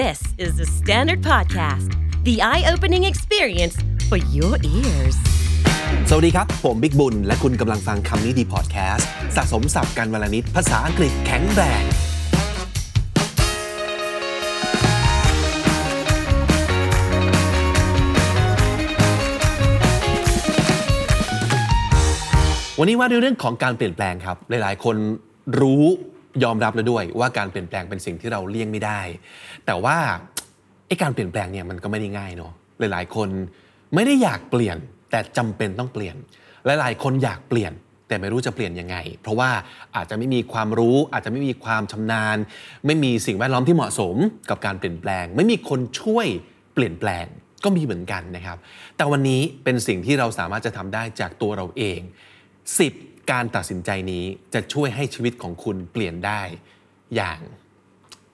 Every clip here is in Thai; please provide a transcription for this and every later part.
This is the Standard Podcast, the eye opening experience for your ears. สวัสดีครับ ผมบิ๊กบุญ และคุณกำลังฟังคำนี้ดีพอดแคสต์สะสมสับการวลนิดภาษาอังกฤษแข็งแรงวันนี้ว่าด้วยเรื่องของการเปลี่ยนแปลงครับ หลาย ๆ คนรู้ ยอมรับแล้วด้วยว่าการเปลี่ยนแปลงเป็นสิ่งที่เราเลี่ยงไม่ได้ แต่ว่าไอ้การเปลี่ยนแปลงเนี่ยมันก็ไม่ได้ง่ายเนาะหลาย ๆ คนไม่ได้อยากเปลี่ยนแต่จำเป็นต้องเปลี่ยน หลาย ๆ คนอยากเปลี่ยน แต่ไม่รู้จะเปลี่ยนยังไง เพราะว่าอาจจะไม่มีความรู้ อาจจะไม่มีความชำนาญ ไม่มีสิ่งแวดล้อมที่เหมาะสมกับการเปลี่ยนแปลง ไม่มีคนช่วยเปลี่ยนแปลงก็มีเหมือนกันนะครับ แต่วันนี้เป็นสิ่งที่เราสามารถจะทำได้จากตัวเราเอง 10 การตัดสินใจนี้จะช่วยให้ชีวิตของคุณเปลี่ยนได้อย่าง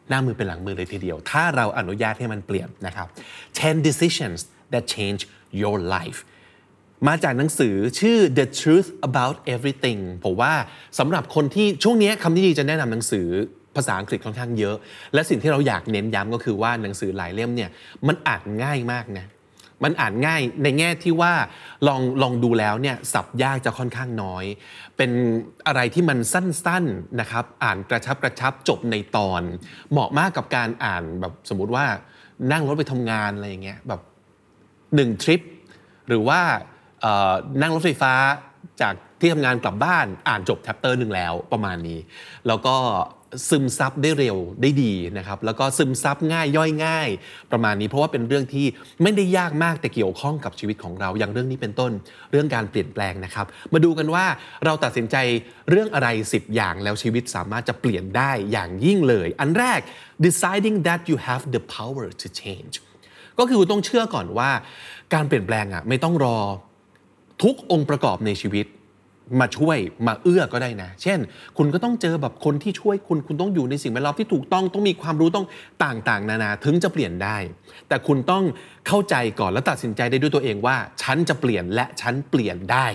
หน้ามือเป็นหลังมือเลยทีเดียว ถ้าเราอนุญาตให้มันเปลี่ยนนะครับ 10 decisions that change your life มาจากหนังสือชื่อ The Truth About Everything ผมว่าสำหรับคนที่ช่วงนี้คำที่ดีจะแนะนำหนังสือภาษาอังกฤษค่อนข้างเยอะ และสิ่งที่เราอยากเน้นย้ำก็คือว่าหนังสือหลายเล่มเนี่ยมันอ่านง่ายมากนะ มันอ่านง่ายในแง่ที่ว่าลองลองดูแล้วเนี่ยสับยากจะค่อนข้างน้อย เป็นอะไรที่มันสั้นๆนะครับ อ่านกระชับกระชับจบในตอน เหมาะมากกับการอ่านแบบสมมุติว่านั่งรถไปทำงานอะไรอย่างเงี้ยแบบหนึ่งทริป หรือว่านั่งรถไฟฟ้าจากที่ทำงานกลับบ้านอ่านจบแชปเตอร์หนึ่งแล้วประมาณนี้ แล้วก็ ซึมซับได้เร็วได้ดีนะครับแล้วก็ซึมซับง่ายย่อยง่าย ประมาณนี้เพราะว่าเป็นเรื่องที่ไม่ได้ยากมากแต่เกี่ยวข้องกับชีวิตของเรา อย่างเรื่องนี้เป็นต้นเรื่องการเปลี่ยนแปลงนะครับ มาดูกันว่าเราตัดสินใจเรื่องอะไร 10 อย่างแล้วชีวิตสามารถจะเปลี่ยนได้อย่างยิ่งเลย อันแรก deciding that you have the power to change ก็คือต้องเชื่อก่อนว่า การเปลี่ยนแปลงอะไม่ต้องรอทุกองค์ประกอบในชีวิต มาช่วยมาเอื้อก็ได้นะ เช่น คุณก็ต้องเจอแบบคนที่ช่วยคุณ คุณต้องอยู่ในสิ่งแวดล้อมที่ถูกต้อง ต้องมีความรู้ต้องต่างๆ นานา ถึงจะเปลี่ยนได้ แต่คุณต้องเข้าใจก่อนและตัดสินใจได้ด้วยตัวเองว่า ฉันจะเปลี่ยนและฉันเปลี่ยนได้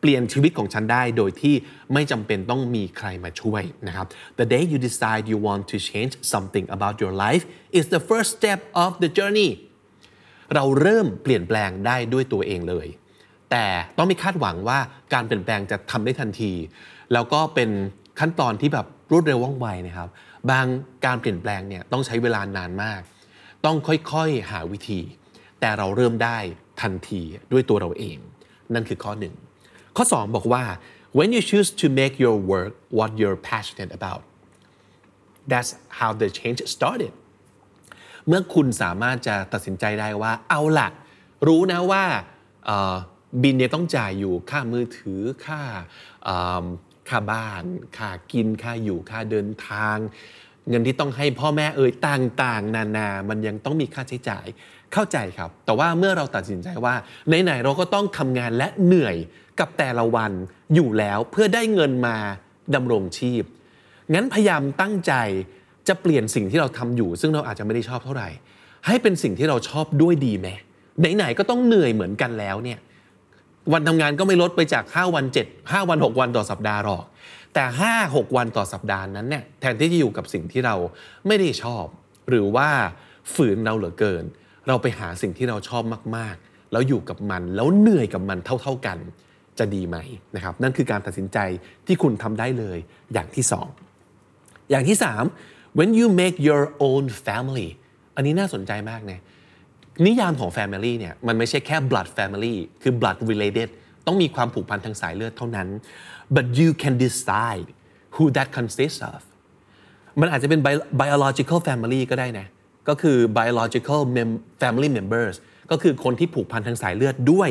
เปลี่ยนชีวิตของฉันได้ โดยที่ไม่จำเป็นต้องมีใครมาช่วยนะครับ The day you decide you want to change something about your life is the first step of the journey เราเริ่มเปลี่ยนแปลงได้ด้วยตัวเองเลย แต่ต้องไม่คาดหวังว่าการเปลี่ยนแปลงจะทำได้ทันที แล้วก็เป็นขั้นตอนที่แบบรวดเร็วว่องไวนะครับ บางการเปลี่ยนแปลงเนี่ยต้องใช้เวลานานมาก ต้องค่อยๆหาวิธี แต่เราเริ่มได้ทันทีด้วยตัวเราเอง นั่นคือข้อหนึ่งข้อ 2 บอกว่า when you choose to make your work what you're passionate about that's how the change started เมื่อคุณสามารถจะตัดสินใจได้ว่าเอาละรู้นะว่า บินเนี่ยต้องจ่ายอยู่ค่ามือถือค่าค่าบ้านค่ากินค่าอยู่ค่าเดินทาง เงินที่ต้องให้พ่อแม่เอ่ยต่างๆ นานา มันยังต้องมีค่าใช้จ่ายเข้าใจครับ แต่ว่าเมื่อเราตัดสินใจว่าไหนๆเราก็ต้องทำงานและเหนื่อยกับแต่ละวันอยู่แล้วเพื่อได้เงินมาดำรงชีพ งั้นพยายามตั้งใจจะเปลี่ยนสิ่งที่เราทำอยู่ ซึ่งเราอาจจะไม่ได้ชอบเท่าไหร่ ให้เป็นสิ่งที่เราชอบด้วยดีไหมไหนๆก็ต้องเหนื่อยเหมือนกันแล้วเนี่ย วันทำงานก็ไม่ลดไปจาก 5 วัน 7 5 วัน 6 วันต่อสัปดาห์หรอก แต่ 5 6 วันต่อสัปดาห์นั้นเนี่ยแทนที่จะอยู่กับสิ่งที่เราไม่ได้ชอบ หรือว่าฝืนเราเหลือเกิน เราไปหาสิ่งที่เราชอบมากๆ แล้วอยู่กับมันแล้วเหนื่อยกับมันเท่า ๆกันจะดีไหมนะครับนั่นคือการตัดสินใจที่คุณทำได้เลยอย่างที่สองอย่างที่ 3 when you make your own family อันนี้น่าสนใจมากนะ นิยามของ family เนี่ยมันไม่ใช่แค่ blood family คือ blood related ต้องมีความผูกพันทางสายเลือดเท่านั้น but you can decide who that consists of มันอาจจะเป็น biological family ก็ได้นะ ก็คือ biological mem- family members ก็คือคนที่ผูกพันทางสายเลือดด้วย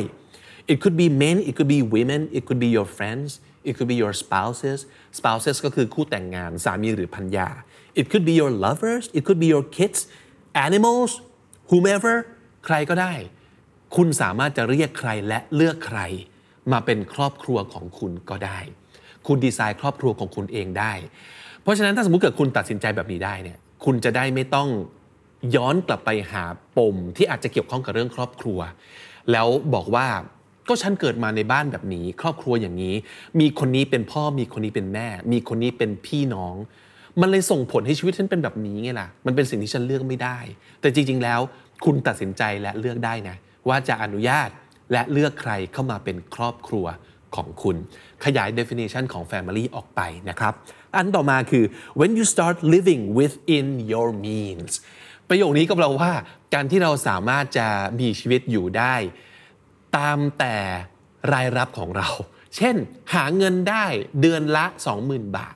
it could be men it could be women it could be your friends it could be your spouses spouses ก็คือคู่แต่งงานสามีหรือภรรยา it could be your lovers it could be your kids animals whomever ใครก็ได้ คุณสามารถจะเรียกใครและเลือกใคร มาเป็นครอบครัวของคุณก็ได้ คุณดีไซน์ครอบครัวของคุณเองได้ เพราะฉะนั้นถ้าสมมติเกิดคุณตัดสินใจแบบนี้ได้เนี่ยคุณจะได้ไม่ต้องย้อนกลับไปหาปมที่อาจจะเกี่ยวข้องกับเรื่องครอบครัว แล้วบอกว่าก็ฉันเกิดมาในบ้านแบบนี้ ครอบครัวอย่างนี้ มีคนนี้เป็นพ่อมีคนนี้เป็นแม่ มีคนนี้เป็นพี่น้อง มันเลยส่งผลให้ชีวิตฉันเป็นแบบนี้ไงล่ะมันเป็นสิ่งที่ฉันเลือกไม่ได้ แต่จริง ๆ แล้ว คุณตัดสินใจและเลือกได้นะว่าจะอนุญาตและเลือกใครเข้ามาเป็นครอบครัวของคุณ ขยาย definition ของ family ออกไปนะครับ อันต่อมาคือ when you start living within your means ประโยคนี้ก็แปลว่า การที่เราสามารถจะมีชีวิตอยู่ได้ ตามแต่รายรับของเรา เช่น หาเงินได้เดือนละ 20,000 บาท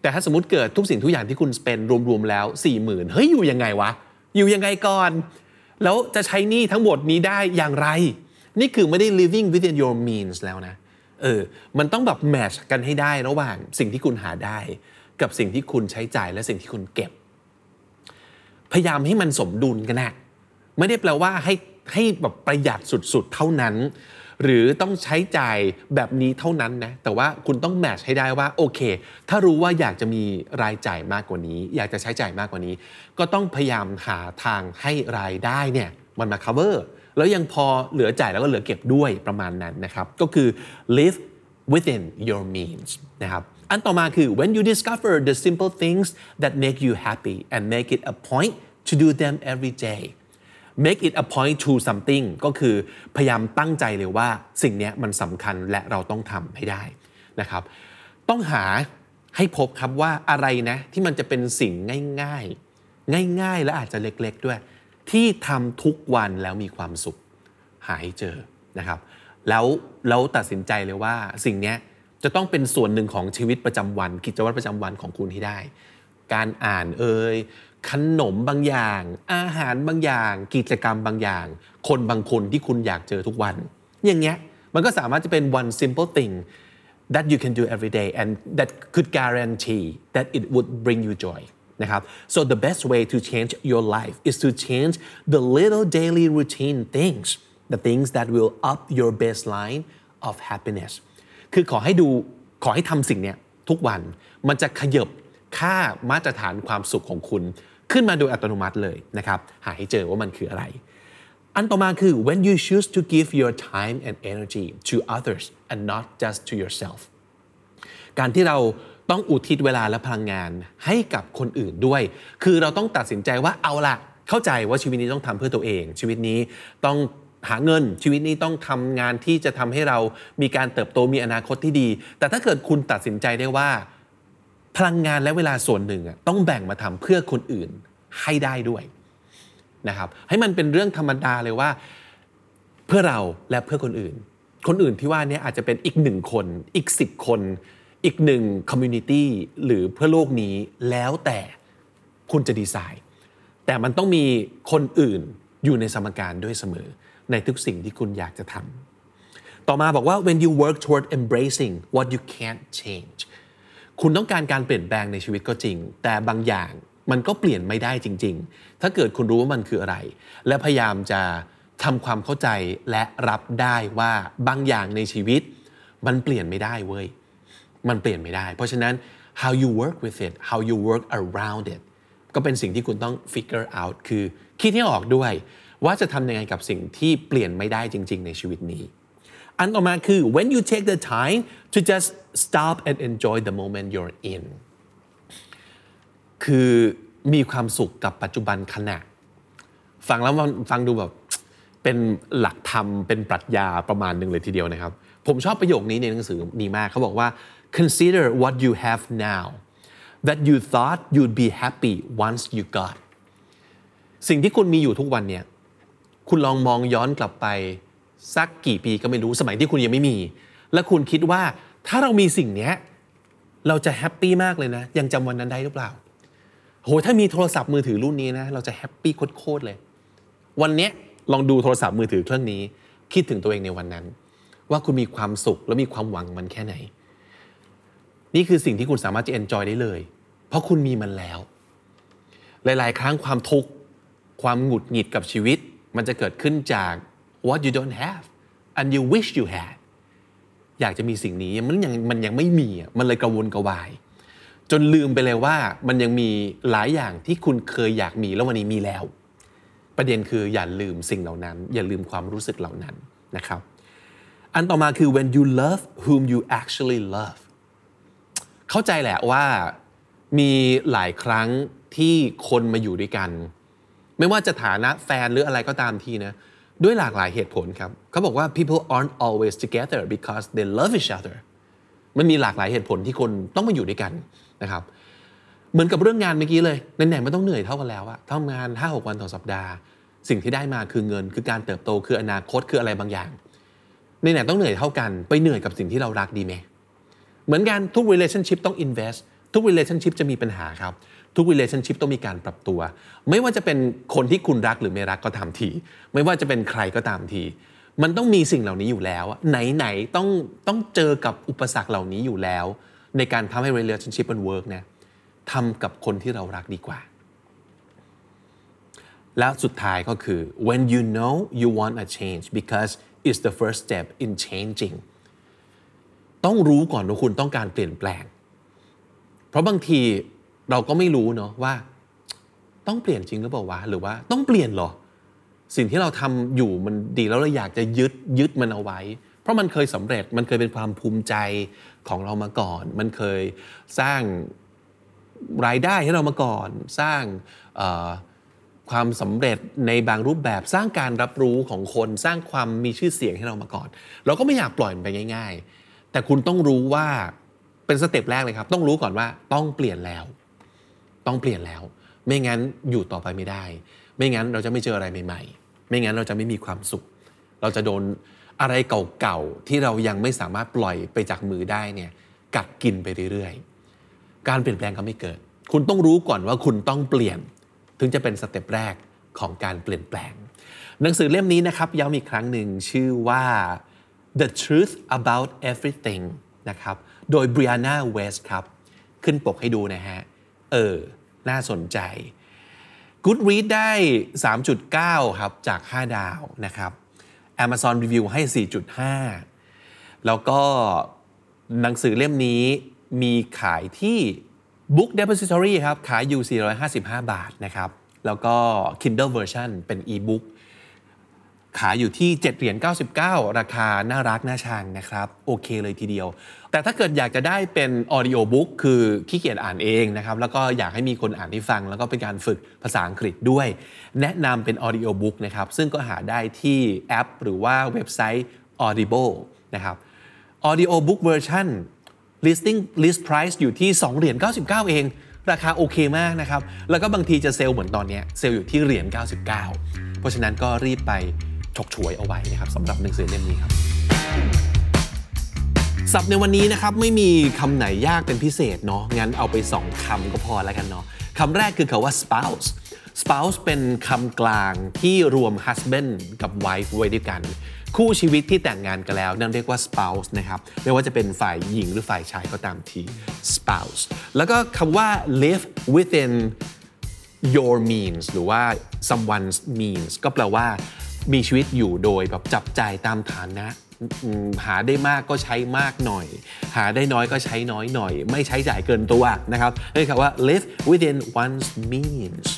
แต่ถ้าสมมติเกิดทุกสิ่งทุกอย่างที่คุณสเปนรวมๆแล้ว 40,000 เฮ้ย อยู่ยังไงวะ อยู่ยังไงก่อน แล้วจะใช้หนี้ทั้งหมดนี้ได้อย่างไร นี่คือไม่ได้ living within your means แล้วนะเออมันต้องแบบแมชกันให้ได้ระหว่างสิ่งที่คุณหาได้ กับสิ่งที่คุณใช้จ่ายและสิ่งที่คุณเก็บ พยายามให้มันสมดุลกันนะไม่ได้แปลว่าให้ให้แบบประหยัดสุดๆ เท่านั้น หรือต้องใช้จ่ายแบบนี้เท่านั้นนะแต่ว่าคุณต้องแมชให้ได้ว่าโอเค ถ้ารู้ว่าอยากจะมีรายจ่ายมากกว่านี้ อยากจะใช้จ่ายมากกว่านี้ ก็ต้องพยายามหาทางให้รายได้เนี่ยมันมา cover แล้วยังพอเหลือจ่ายแล้วก็เหลือเก็บด้วยประมาณนั้นนะครับ ก็คือ live within your means นะครับอันต่อมาคือ when you discover the simple things that make you happy and make it a point to do them every day make it a point to something ก็คือพยายามตั้งใจเลยว่าสิ่งนี้มันสำคัญและเราต้องทำให้ได้นะครับ ต้องหาให้พบครับว่าอะไรนะที่มันจะเป็นสิ่งง่ายๆ ง่ายๆ และอาจจะเล็กๆด้วย ที่ทำทุกวันแล้วมีความสุข หาให้เจอนะครับ แล้วแล้วตัดสินใจเลยว่าสิ่งนี้จะต้องเป็นส่วนหนึ่งของชีวิตประจำวัน กิจวัตรประจำวันของคุณให้ได้ การอ่านเอ่ย ขนมบางอย่าง อาหารบางอย่าง กิจกรรมบางอย่าง คนบางคนที่คุณอยากเจอทุกวัน อย่างเงี้ยมันก็สามารถจะเป็น one simple thing that you can do every day and that could guarantee that it would bring you joy นะครับ so the best way to change your life is to change the little daily routine things the things that will up your baseline of happiness คือขอให้ดูขอให้ทำสิ่งเนี้ยทุกวันมันจะขยบค่ามาตรฐานความสุขของคุณ ขึ้นมาโดยอัตโนมัติเลยนะครับ หาให้เจอว่ามันคืออะไร อันต่อมาคือ when you choose to give your time and energy to others and not just to yourself การที่เราต้องอุทิศเวลาและพลังงานให้กับคนอื่นด้วย คือเราต้องตัดสินใจว่าเอาละเข้าใจว่าชีวิตนี้ต้องทำเพื่อตัวเอง ชีวิตนี้ต้องหาเงินชีวิตนี้ต้องทำงานที่จะทำให้เรามีการเติบโตมีอนาคตที่ดี แต่ถ้าเกิดคุณตัดสินใจได้ว่า พลังงานและเวลาส่วนหนึ่งต้องแบ่งมาทำเพื่อคนอื่นให้ได้ด้วยนะครับ ให้มันเป็นเรื่องธรรมดาเลยว่า เพื่อเราและเพื่อคนอื่น คนอื่นที่ว่านี้อาจจะเป็นอีกหนึ่งคน อีกสิบคน อีกหนึ่ง community หรือเพื่อโลกนี้แล้วแต่คุณจะดีไซน์ แต่มันต้องมีคนอื่นอยู่ในสมการด้วยเสมอ ในทุกสิ่งที่คุณอยากจะทำต่อมาบอกว่า when you work toward embracing what you can't change คุณต้องการการเปลี่ยนแปลงในชีวิตก็จริง แต่บางอย่างมันก็เปลี่ยนไม่ได้จริง ๆ ถ้าเกิดคุณรู้ว่ามันคืออะไร และพยายามจะทำความเข้าใจและรับได้ว่าบางอย่างในชีวิต มันเปลี่ยนไม่ได้เว้ย มันเปลี่ยนไม่ได้ เพราะฉะนั้น how you work with it how you work around it ก็เป็นสิ่งที่คุณต้อง figure out คือคิดให้ออกด้วย ว่าจะทำยังไงกับสิ่งที่เปลี่ยนไม่ได้จริง ๆ ในชีวิตนี้ อันต่อมาคือ when you take the time to just stop and enjoy the moment you're in คือมีความสุขกับปัจจุบันขณะ ฟังแล้วมันฟังดูแบบเป็นหลักธรรม เป็นปรัชญาประมาณหนึ่งเลยทีเดียวนะครับ ผมชอบประโยคนี้ในหนังสือดีมากเขาบอกว่า consider what you have now that you thought you'd be happy once you got สิ่งที่คุณมีอยู่ทุกวันเนี่ย คุณลองมองย้อนกลับไป สักกี่ปีก็ไม่รู้สมัยที่คุณยังไม่มี และคุณคิดว่าถ้าเรามีสิ่งนี้เราจะ happy มากเลยนะ ยังจำวันนั้นได้หรือเปล่าโหถ้ามีโทรศัพท์มือถือรุ่นนี้นะ เราจะ happy โคตรเลย วันนี้ลองดูโทรศัพท์มือถือเครื่องนี้ คิดถึงตัวเองในวันนั้น ว่าคุณมีความสุขและมีความหวังมันแค่ไหน นี่คือสิ่งที่คุณสามารถจะ enjoy ได้เลย เพราะคุณมีมันแล้ว หลาย ๆ ครั้งความทุกข์ความหงุดหงิดกับชีวิต มันจะเกิดขึ้นจาก what you don't have and you wish you had อยากจะมีสิ่งนี้มันยังมันยังไม่มีมันเลยกระวนกระวาย จนลืมไปเลยว่ามันยังมีหลายอย่างที่คุณเคยอยากมีแล้ววันนี้มีแล้ว ประเด็นคืออย่าลืมสิ่งเหล่านั้น อย่าลืมความรู้สึกเหล่านั้นนะครับ อันต่อมาคือ when you love whom you actually love เข้าใจแหละว่ามีหลายครั้งที่คนมาอยู่ด้วยกัน ไม่ว่าจะฐานะแฟนหรืออะไรก็ตามทีนะ ด้วยหลากหลายเหตุผลครับเขาบอกว่า people aren't always together because they love each other มันมีหลากหลายเหตุผลที่คนต้องมาอยู่ด้วยกันนะครับเหมือนกับเรื่องงานเมื่อกี้เลยไหนๆไม่ต้องเหนื่อยเท่ากันแล้วอะทำงาน 5-6 วันต่อสัปดาห์ สิ่งที่ได้มาคือเงิน คือการเติบโตคืออนาคตคืออะไรบางอย่างในไหนๆต้องเหนื่อยเท่ากัน ไปเหนื่อยกับสิ่งที่เรารักดีไหมเหมือนกันทุก relationship ต้อง invest ทุก relationship จะมีปัญหาครับ ทุก relationship ต้องมีการปรับตัว ไม่ว่าจะเป็นคนที่คุณรักหรือไม่รักก็ตามที ไม่ว่าจะเป็นใครก็ตามที มันต้องมีสิ่งเหล่านี้อยู่แล้ว ไหนๆต้องต้องเจอกับอุปสรรคเหล่านี้อยู่แล้ว ในการทำให้ relationship มัน work นะทำกับคนที่เรารักดีกว่า แล้วสุดท้ายก็คือ when you know you want a change because it's the first step in changing ต้องรู้ก่อนว่าคุณต้องการเปลี่ยนแปลง เพราะบางทีเราก็ไม่รู้เนาะว่า ต้องเปลี่ยนจริงหรือเปล่าวะหรือว่าต้องเปลี่ยนเหรอ สิ่งที่เราทำอยู่มันดีแล้วเราอยากจะยึดยึดมันเอาไว้ เพราะมันเคยสำเร็จมันเคยเป็นความภูมิใจของเรามาก่อน มันเคยสร้างรายได้ให้เรามาก่อน สร้างความสำเร็จในบางรูปแบบสร้างการรับรู้ของคนสร้างความมีชื่อเสียงให้เรามาก่อน เราก็ไม่อยากปล่อยมันไปง่าย ๆ แต่คุณต้องรู้ว่า เป็น step แรกเลยครับ ต้องรู้ก่อนว่าต้องเปลี่ยนแล้ว ต้องเปลี่ยนแล้ว ไม่งั้นอยู่ต่อไปไม่ได้ ไม่งั้นเราจะไม่เจออะไรใหม่ ๆ ไม่งั้นเราจะไม่มีความสุข เราจะโดนอะไรเก่าๆที่เรายังไม่สามารถปล่อยไปจากมือได้เนี่ยกัดกินไปเรื่อยๆ การเปลี่ยนแปลงก็ไม่เกิด คุณต้องรู้ก่อนว่าคุณต้องเปลี่ยน ถึงจะเป็น step แรกของการเปลี่ยนแปลง หนังสือเล่มนี้นะครับย้ำอีกครั้งหนึ่งชื่อว่า The Truth About Everything นะครับ โดย Brianna West ครับ ขึ้นปกให้ดูนะฮะ เออ น่าสนใจ Goodread ได้ 3.9 ครับ จาก 5 ดาวนะครับ Amazon Review ให้ 4.5 แล้วก็หนังสือเล่มนี้มีขายที่ Book Depository ครับ ขายอยู่ 455 บาทนะครับ แล้วก็ Kindle version เป็น e-book ขายอยู่ที่7เหรียญ99 ราคาน่ารักน่าชังนะครับ โอเคเลยทีเดียว แต่ถ้าเกิดอยากจะได้เป็น audiobook คือขี้เกียจอ่านเองนะครับ แล้วก็อยากให้มีคนอ่านให้ฟัง แล้วก็เป็นการฝึกภาษาอังกฤษด้วย แนะนำเป็น audiobook นะครับ ซึ่งก็หาได้ที่แอป หรือว่าเว็บไซต์ Audible นะครับ Audio Book Version listing list price อยู่ที่2เหรียญ99 เอง ราคาโอเคมากนะครับ แล้วก็บางทีจะเซลล์เหมือนตอนนี้เซลล์อยู่ที่เหรียญ99 เพราะฉะนั้นก็รีบไป ฉกฉวยเอาไว้นะครับสำหรับหนังสือเล่มนี้ครับศัพท์ในวันนี้นะครับไม่มีคำไหนยากเป็นพิเศษเนาะงั้นเอาไป 2คำก็พอแล้วกันเนาะคำแรกคือคาว่า spouse spouse เป็นคำกลางที่รวม husband กับ wife ไว้ด้วยกัน คู่ชีวิตที่แต่งงานกันแล้วนั่นเรียกว่า spouse นะครับไม่ว่าจะเป็นฝ่ายหญิงหรือฝ่ายชายก็ตามที spouse แล้วก็คำว่า live within your means หรือว่า someone's means ก็แปลว่า มีชีวิตอยู่โดยแบบจับจ่ายตามฐานะหาได้มากก็ใช้มากหน่อย หาได้น้อยก็ใช้น้อยหน่อย ไม่ใช้จ่ายเกินตัวนะครับนี่คือว่า live within one's means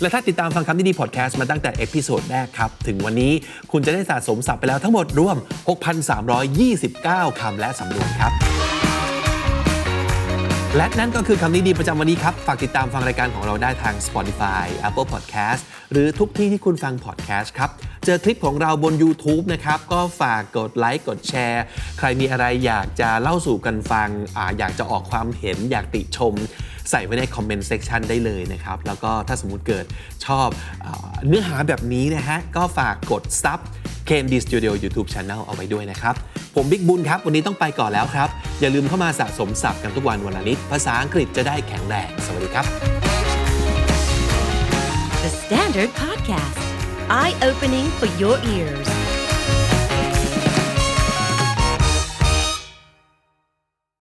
และถ้าติดตามฟังคำนี้ดีพอดแคสต์มาตั้งแต่ episode แรกครับ ถึงวันนี้คุณจะได้สะสมศัพท์ไปแล้วทั้งหมดรวม 6,329 คำและสำนวนครับ และนั่นก็คือคำนี้ดีประจำวันนี้ครับ ฝากติดตามฟังรายการของเราได้ทาง Spotify Apple Podcast หรือทุกที่ที่คุณฟัง podcast ครับ เจอคลิปของเราบน YouTube นะครับ ก็ฝากกดไลค์กดแชร์ ใครมีอะไรอยากจะเล่าสู่กันฟังออยากจะออกความเห็นอยากติชม ใส่ไว้ในคอมเมนต์เซ c ชันได้เลยนะครับ แล้วก็ถ้าสมมุติเกิดชอบอเนื้อหาแบบนี้นะฮะก็ฝากกดซับ KMD Studio YouTube Channel เอาไว้ด้วยนะครับ ผมบิ๊กบุญครับ วันนี้ต้องไปก่อนแล้วครับ อย่าลืมเข้ามาสะสมศัพท์กันทุกวันวันละนิด ภาษาอังกฤษจะได้แข็งแรง สวัสดีครับ The Standard Podcast, eye opening for your ears.